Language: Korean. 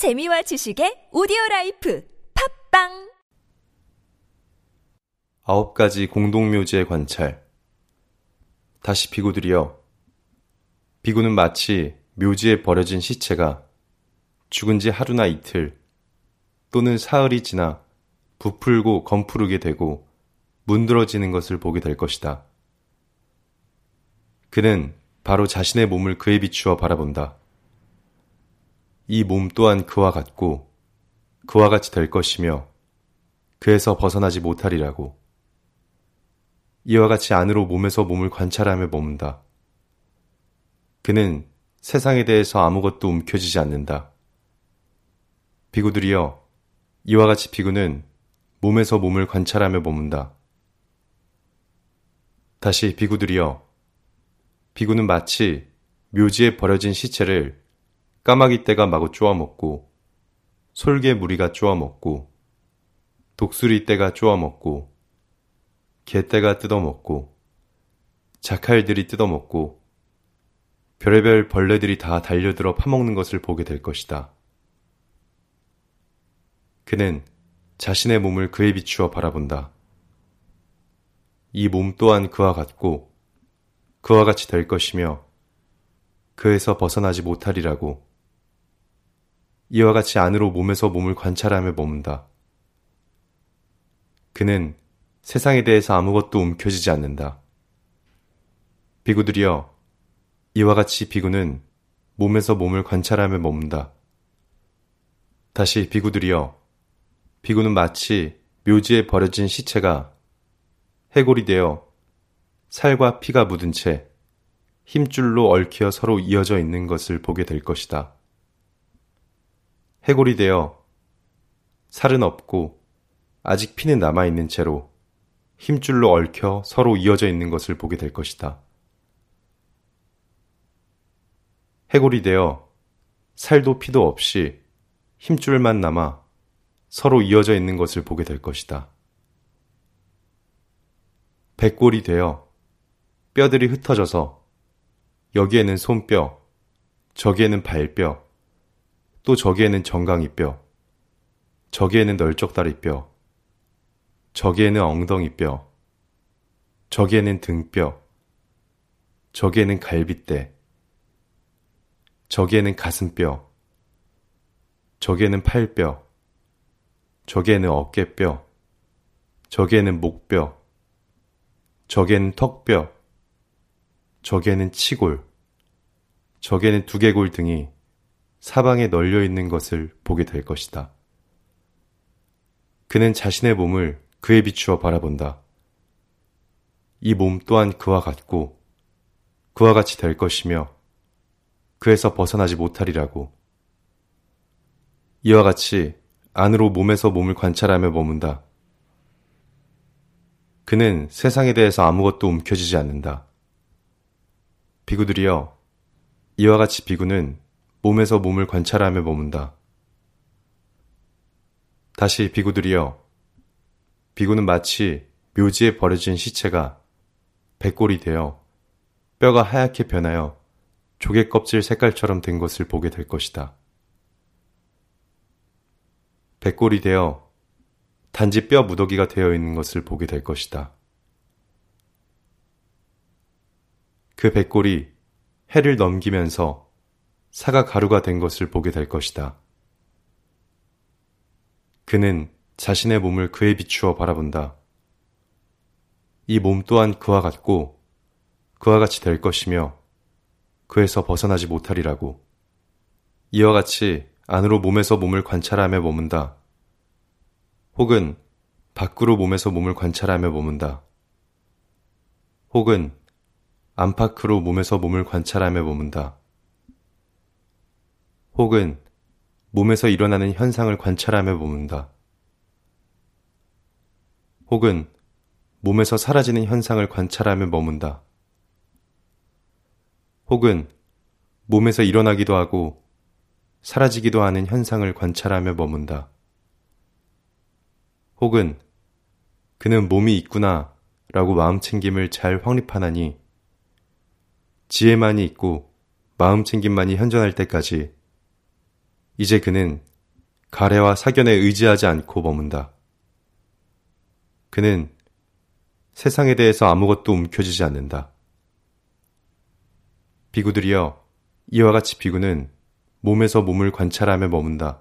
재미와 지식의 오디오 life 팟빵 아홉 가지 공동묘지의 관찰. 다시 비구들이여. 비구는 마치 묘지에 버려진 시체가 죽은 지 하루나 이틀 또는 사흘이 지나 부풀고 검푸르게 되고 문드러지는 것을 보게 될 것이다. 그는 바로 자신의 몸을 그에 비추어 바라본다. 이 몸 또한 그와 같고 그와 같이 될 것이며 그에서 벗어나지 못하리라고. 이와 같이 안으로 몸에서 몸을 관찰하며 머문다. 그는 세상에 대해서 아무것도 움켜쥐지 않는다. 비구들이여, 이와 같이 비구는 몸에서 몸을 관찰하며 머문다. 다시 비구들이여, 비구는 마치 묘지에 버려진 시체를 까마귀 떼가 마구 쪼아먹고, 솔개 무리가 쪼아먹고, 독수리 떼가 쪼아먹고, 개떼가 뜯어먹고, 자칼들이 뜯어먹고, 별의별 벌레들이 다 달려들어 파먹는 것을 보게 될 것이다. 그는 자신의 몸을 그에 비추어 바라본다. 이 몸 또한 그와 같고, 그와 같이 될 것이며, 그에서 벗어나지 못하리라고. 이와 같이 안으로 몸에서 몸을 관찰하며 머문다. 그는 세상에 대해서 아무것도 움켜쥐지 않는다. 비구들이여, 이와 같이 비구는 몸에서 몸을 관찰하며 머문다. 다시 비구들이여, 비구는 마치 묘지에 버려진 시체가 해골이 되어 살과 피가 묻은 채 힘줄로 얽혀 서로 이어져 있는 것을 보게 될 것이다. 해골이 되어 살은 없고 아직 피는 남아있는 채로 힘줄로 얽혀 서로 이어져 있는 것을 보게 될 것이다. 해골이 되어 살도 피도 없이 힘줄만 남아 서로 이어져 있는 것을 보게 될 것이다. 백골이 되어 뼈들이 흩어져서 여기에는 손뼈, 저기에는 발뼈, 또 저기에는 정강이뼈, 저기에는 널쩍다리뼈, 저기에는 엉덩이뼈, 저기에는 등뼈, 저기에는 갈비뼈, 저기에는 가슴뼈, 저기에는 팔뼈, 저기에는 어깨뼈, 저기에는 목뼈, 저기에는 턱뼈, 저기에는 치골, 저기에는 두개골 등이 사방에 널려 있는 것을 보게 될 것이다. 그는 자신의 몸을 그에 비추어 바라본다. 이 몸 또한 그와 같고 그와 같이 될 것이며 그에서 벗어나지 못하리라고. 이와 같이 안으로 몸에서 몸을 관찰하며 머문다. 그는 세상에 대해서 아무것도 움켜쥐지 않는다. 비구들이여, 이와 같이 비구는 몸에서 몸을 관찰하며 머문다. 다시 비구들이여, 비구는 마치 묘지에 버려진 시체가 백골이 되어 뼈가 하얗게 변하여 조개 껍질 색깔처럼 된 것을 보게 될 것이다. 백골이 되어 단지 뼈 무더기가 되어 있는 것을 보게 될 것이다. 그 백골이 해를 넘기면서 사과 가루가 된 것을 보게 될 것이다. 그는 자신의 몸을 그에 비추어 바라본다. 이 몸 또한 그와 같고 그와 같이 될 것이며 그에서 벗어나지 못하리라고. 이와 같이 안으로 몸에서 몸을 관찰하며 머문다. 혹은 밖으로 몸에서 몸을 관찰하며 머문다. 혹은 안팎으로 몸에서 몸을 관찰하며 머문다. 혹은 몸에서 일어나는 현상을 관찰하며 머문다. 혹은 몸에서 사라지는 현상을 관찰하며 머문다. 혹은 몸에서 일어나기도 하고 사라지기도 하는 현상을 관찰하며 머문다. 혹은 그는 몸이 있구나 라고 마음챙김을 잘 확립하나니 지혜만이 있고 마음챙김만이 현존할 때까지 이제 그는 가래와 사견에 의지하지 않고 머문다. 그는 세상에 대해서 아무것도 움켜쥐지 않는다. 비구들이여, 이와 같이 비구는 몸에서 몸을 관찰하며 머문다.